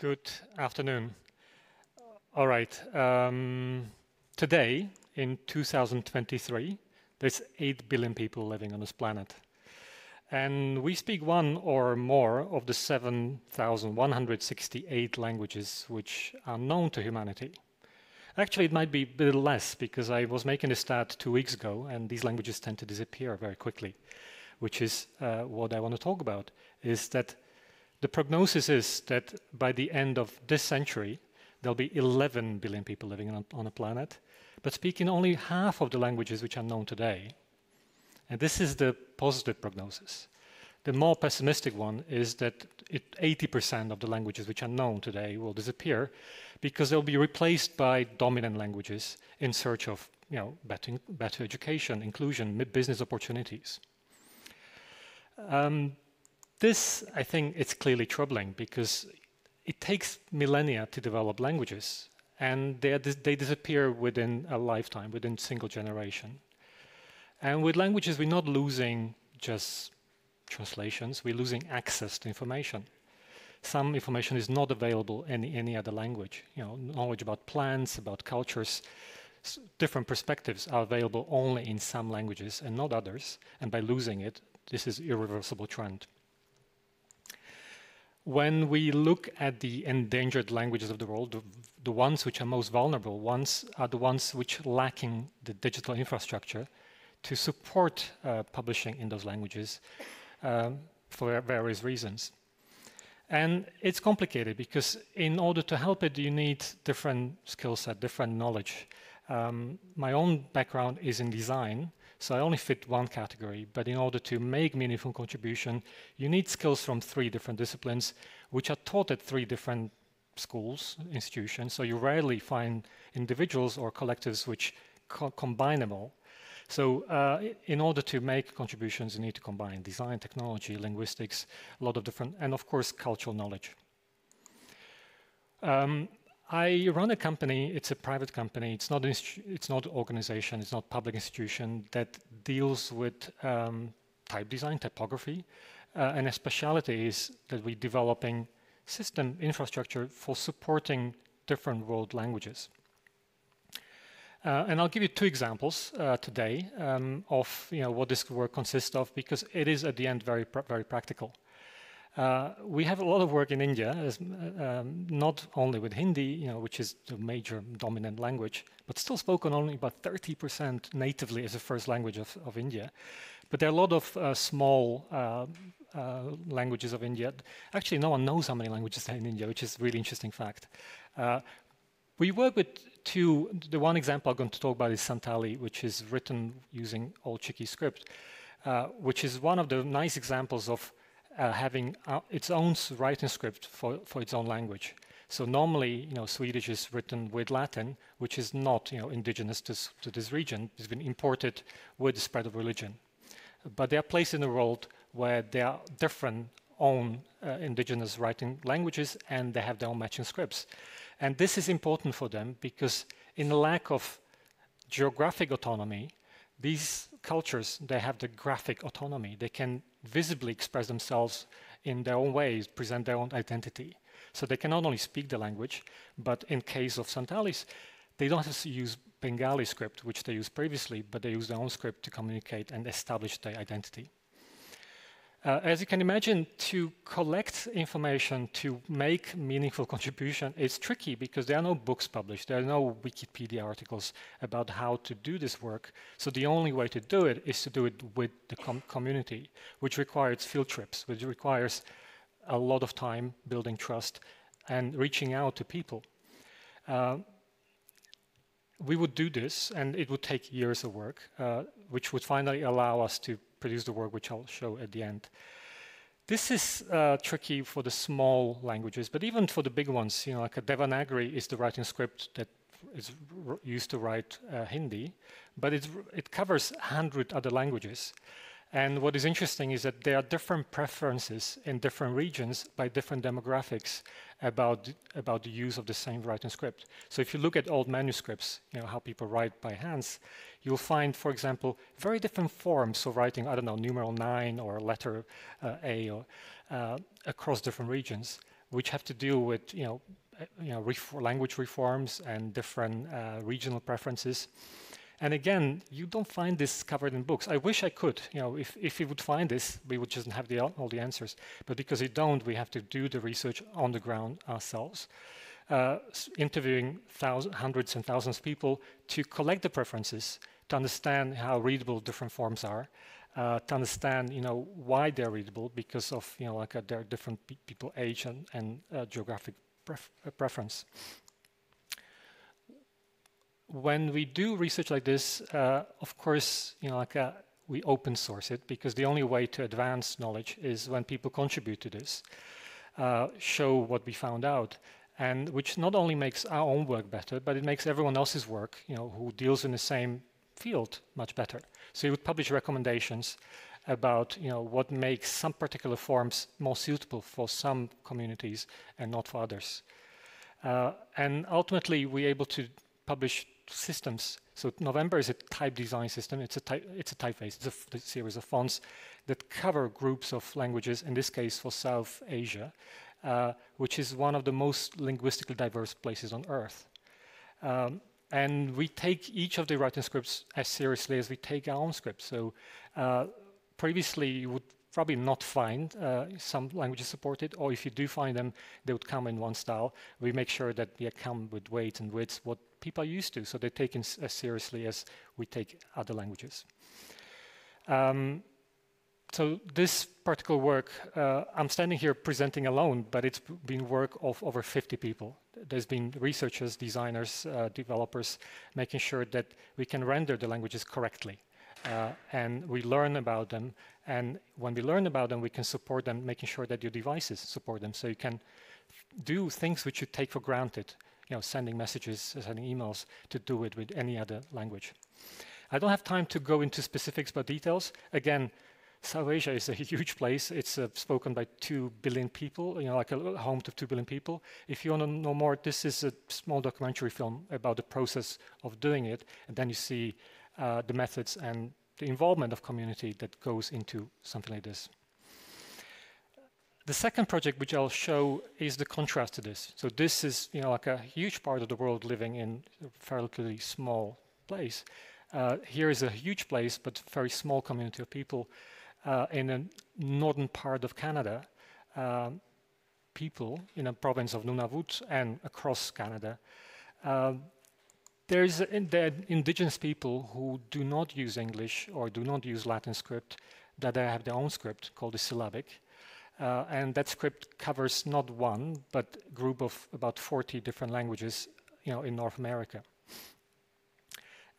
Good afternoon. All right. Um, today, in 2023, there's 8 billion people living on this planet. And we speak one or more of the 7,168 languages which are known to humanity. Actually, it might be a bit less because I was making a stat two weeks ago, and these languages tend to disappear very quickly, which is uh, what I want to talk about, is that the prognosis is that by the end of this century, there'll be 11 billion people living on, a planet, but speaking only half of the languages which are known today. And this is the positive prognosis. The more pessimistic one is that 80% of the languages which are known today will disappear because they'll be replaced by dominant languages in search of you know, better, better education, inclusion, business opportunities. Um, this, I think, it's clearly troubling because it takes millennia to develop languages, and they, they disappear within a lifetime, within a single generation. And with languages, we're not losing just translations, we're losing access to information. Some information is not available in any other language. You know, knowledge about plants, about cultures, different perspectives are available only in some languages and not others. And by losing it, this is irreversible trend. When we look at the endangered languages of the world, the, the ones which are most vulnerable, ones are the ones which lacking the digital infrastructure to support uh, publishing in those languages um, for various reasons. And it's complicated because in order to help it, you need different skill set, different knowledge. Um, my own background is in design, so I only fit one category. But in order to make meaningful contribution, you need skills from three different disciplines, which are taught at three different schools, institutions. So you rarely find individuals or collectives which co combine them all. So uh, in order to make contributions, you need to combine design, technology, linguistics, a lot of different, and of course, cultural knowledge. Um, I run a company, it's a private company, it's not, an it's not an organization, it's not public institution that deals with um, type design, typography, uh, and a specialty is that we're developing system infrastructure for supporting different world languages. Uh, and I'll give you two examples uh, today um, of you know, what this work consists of because it is at the end very, pr very practical. Uh, we have a lot of work in India, as, um, not only with Hindi, you know, which is the major dominant language, but still spoken only about 30% natively as a first language of, of India. But there are a lot of uh, small uh, uh, languages of India. Actually, no one knows how many languages there are in India, which is a really interesting fact. we work with two, the one example I'm going to talk about is Santali, which is written using Ol Chiki script, uh, which is one of the nice examples of uh, having uh, its own writing script for, for its own language. So normally, you know, Swedish is written with Latin, which is not, you know, indigenous to, to this region. It's been imported with the spread of religion. But there are places in the world where there are different own uh, indigenous writing languages and they have their own matching scripts. And this is important for them because in the lack of geographic autonomy, these cultures, they have the graphic autonomy. They can visibly express themselves in their own ways, present their own identity. So they can not only speak the language, but in case of Santalis, they don't have to use Bengali script, which they used previously, but they use their own script to communicate and establish their identity. Uh, as you can imagine, to collect information to make meaningful contribution is tricky because there are no books published, there are no Wikipedia articles about how to do this work. So the only way to do it is to do it with the com community, which requires field trips, which requires a lot of time building trust and reaching out to people. Uh, we would do this, and it would take years of work, uh, which would finally allow us to produce the work which I'll show at the end. This is uh, tricky for the small languages, but even for the big ones, you know, like a Devanagari is the writing script that is used to write uh, Hindi, but it covers 100 other languages. And what is interesting is that there are different preferences in different regions by different demographics about, about the use of the same writing script. So if you look at old manuscripts, you know, how people write by hands, you'll find, for example, very different forms of writing, I don't know, numeral 9 or letter uh, A or, uh, across different regions. which have to do with you know, uh, you know language reforms and different uh, regional preferences. And again, you don't find this covered in books. I wish I could. You know, if, if we would find this, we would just have the, all the answers. But because we don't, we have to do the research on the ground ourselves, uh, interviewing thousands, hundreds and thousands of people to collect the preferences, to understand how readable different forms are, uh, to understand, you know, why they're readable because of, you know, like uh, their different pe people age and, and uh, geographic pref uh, preference. When we do research like this, uh, of course, you know, like uh, we open source it because the only way to advance knowledge is when people contribute to this, show what we found out and which not only makes our own work better, but it makes everyone else's work, you know, who deals in the same field much better. So you would publish recommendations about you know what makes some particular forms more suitable for some communities and not for others. Uh, and ultimately, we're able to publish systems. So November is a type design system. It's a type, it's a typeface. It's a, series of fonts that cover groups of languages. In this case, for South Asia, uh, which is one of the most linguistically diverse places on Earth. Um, and we take each of the writing scripts as seriously as we take our own scripts. So uh, previously, you would probably not find uh, some languages supported, or if you do find them, they would come in one style. We make sure that they come with weight and widths, what people are used to, so they're taken as seriously as we take other languages. Um, so this particular work, uh, I'm standing here presenting alone, but it's been work of over 50 people. There's been researchers, designers, uh, developers, making sure that we can render the languages correctly. Uh, and we learn about them. And when we learn about them, we can support them, making sure that your devices support them. So you can do things which you take for granted, you know, sending messages, sending emails, to do it with any other language. I don't have time to go into specifics but details. Again, South Asia is a huge place. It's uh, spoken by two billion people, you know, like a home to two billion people. If you want to know more, this is a small documentary film about the process of doing it, and then you see uh, the methods and the involvement of community that goes into something like this. The second project which I'll show is the contrast to this. So this is, you know, like a huge part of the world living in a fairly small place. Uh, here is a huge place, but very small community of people uh, in a northern part of Canada, um, people in a province of Nunavut and across Canada, uh, there's the indigenous people who do not use English or do not use Latin script, that they have their own script called the syllabic. Uh, and that script covers not one, but a group of about 40 different languages you know, in North America.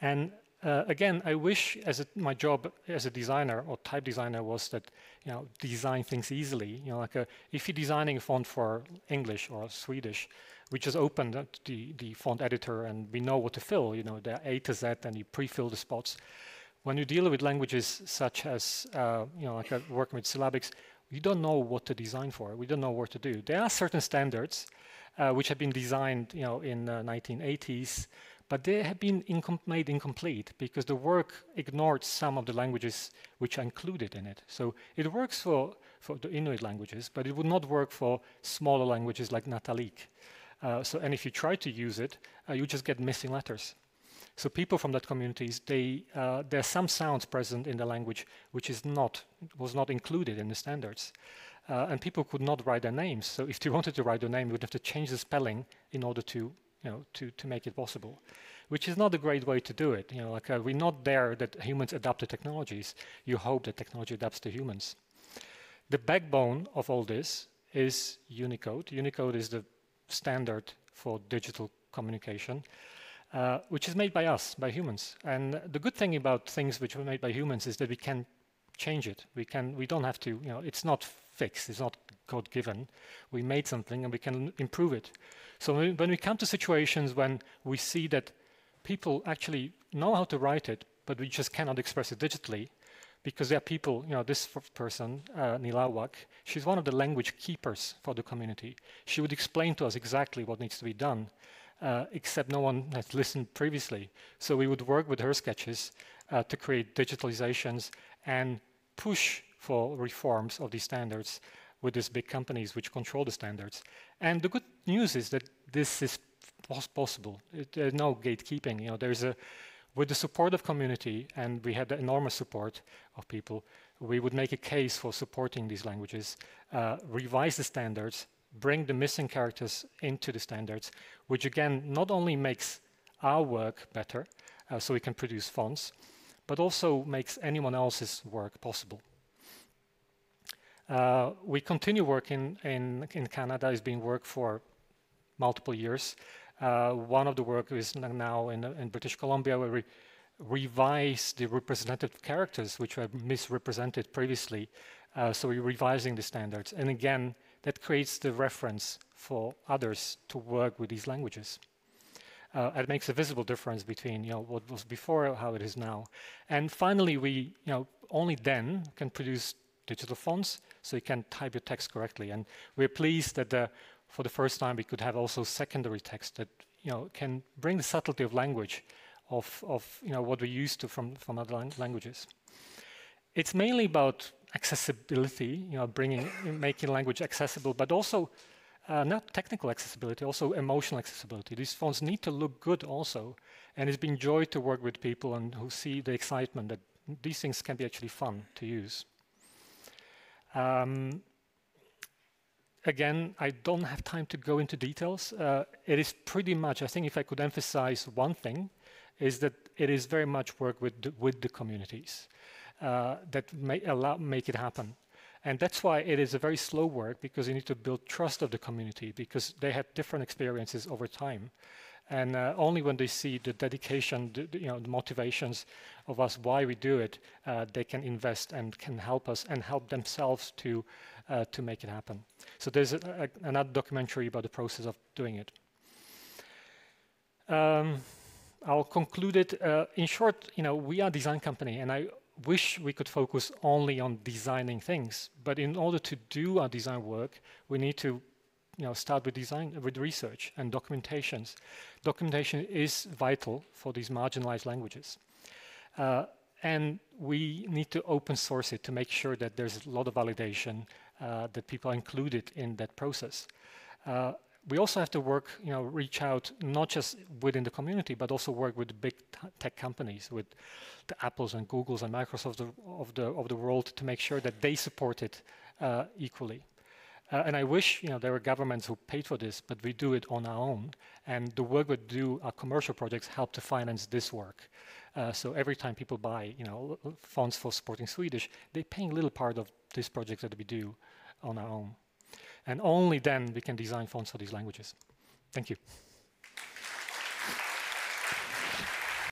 And uh, again, I wish as a, my job as a designer or type designer was that, you know, design things easily. You know, like a, if you're designing a font for English or Swedish, we just open the, the font editor and we know what to fill, you know, the A to Z and you pre-fill the spots. When you deal with languages such as, uh, you know, like uh, working with syllabics, we don't know what to design for. We don't know what to do. There are certain standards uh, which have been designed, you know, in the 1980s but they have been incom made incomplete because the work ignored some of the languages which are included in it. So it works for, for the Inuit languages, but it would not work for smaller languages like Natalik. Uh, so, and if you try to use it, uh, you just get missing letters. So people from that communities, they, uh, there are some sounds present in the language which is not, was not included in the standards. Uh, and people could not write their names. So if they wanted to write their name, you would have to change the spelling in order to you know, to, to make it possible, which is not a great way to do it. You know, like uh, we're not there that humans adapt to technologies. You hope that technology adapts to humans. The backbone of all this is Unicode. Unicode is the standard for digital communication, uh, which is made by us, by humans. And the good thing about things which were made by humans is that we can change it. We can. We don't have to. You know, it's not fixed. It's not God given. We made something and we can improve it. So when we come to situations when we see that people actually know how to write it, but we just cannot express it digitally, because there are people, you know, this person, uh, Nilawak, she's one of the language keepers for the community. She would explain to us exactly what needs to be done, uh, except no one has listened previously. So we would work with her sketches uh, to create digitalizations and push for reforms of these standards with these big companies which control the standards. And the good news is that this is possible. It, there's no gatekeeping. You know, there's a with the support of community, and we had the enormous support of people, we would make a case for supporting these languages, uh, revise the standards, bring the missing characters into the standards, which again not only makes our work better, uh, so we can produce fonts, but also makes anyone else's work possible. Uh, we continue working in, in Canada. It's been work for multiple years. Uh, one of the work is now in, in British Columbia where we revise the representative characters which were misrepresented previously. Uh, so we're revising the standards. And again, that creates the reference for others to work with these languages. Uh, it makes a visible difference between you know what was before how it is now. And finally, we you know only then can produce digital fonts so you can type your text correctly. And we're pleased that the, for the first time we could have also secondary text that you know can bring the subtlety of language of, of you know what we're used to from, from other lang languages. It's mainly about accessibility, you know, bringing making language accessible, but also uh, not technical accessibility, also emotional accessibility. These fonts need to look good also, and it's been joy to work with people and who see the excitement that these things can be actually fun to use. Um, again, I don't have time to go into details. Uh, it is pretty much, I think if I could emphasize one thing, is that it is very much work with the, with the communities uh, that may allow, make it happen. And that's why it is a very slow work because you need to build trust of the community because they have different experiences over time. And uh, only when they see the dedication, the, the, you know, the motivations of us, why we do it, uh, they can invest and can help us and help themselves to uh, to make it happen. So there's a, a, another documentary about the process of doing it. Um, I'll conclude it. Uh, in short, you know, we are a design company, and I wish we could focus only on designing things. But in order to do our design work, we need to you know, start with design, with research and documentations. Documentation is vital for these marginalized languages. Uh, and we need to open source it to make sure that there's a lot of validation uh, that people are included in that process. Uh, we also have to work, you know, reach out not just within the community, but also work with big tech companies, with the Apples and Googles and Microsofts of the, of the, of the world to make sure that they support it uh, equally. Uh, and I wish you know there were governments who paid for this, but we do it on our own. And the work we do, our commercial projects help to finance this work. Uh, so every time people buy you know fonts for supporting Swedish, they're paying a little part of this project that we do on our own. And only then we can design fonts for these languages. Thank you.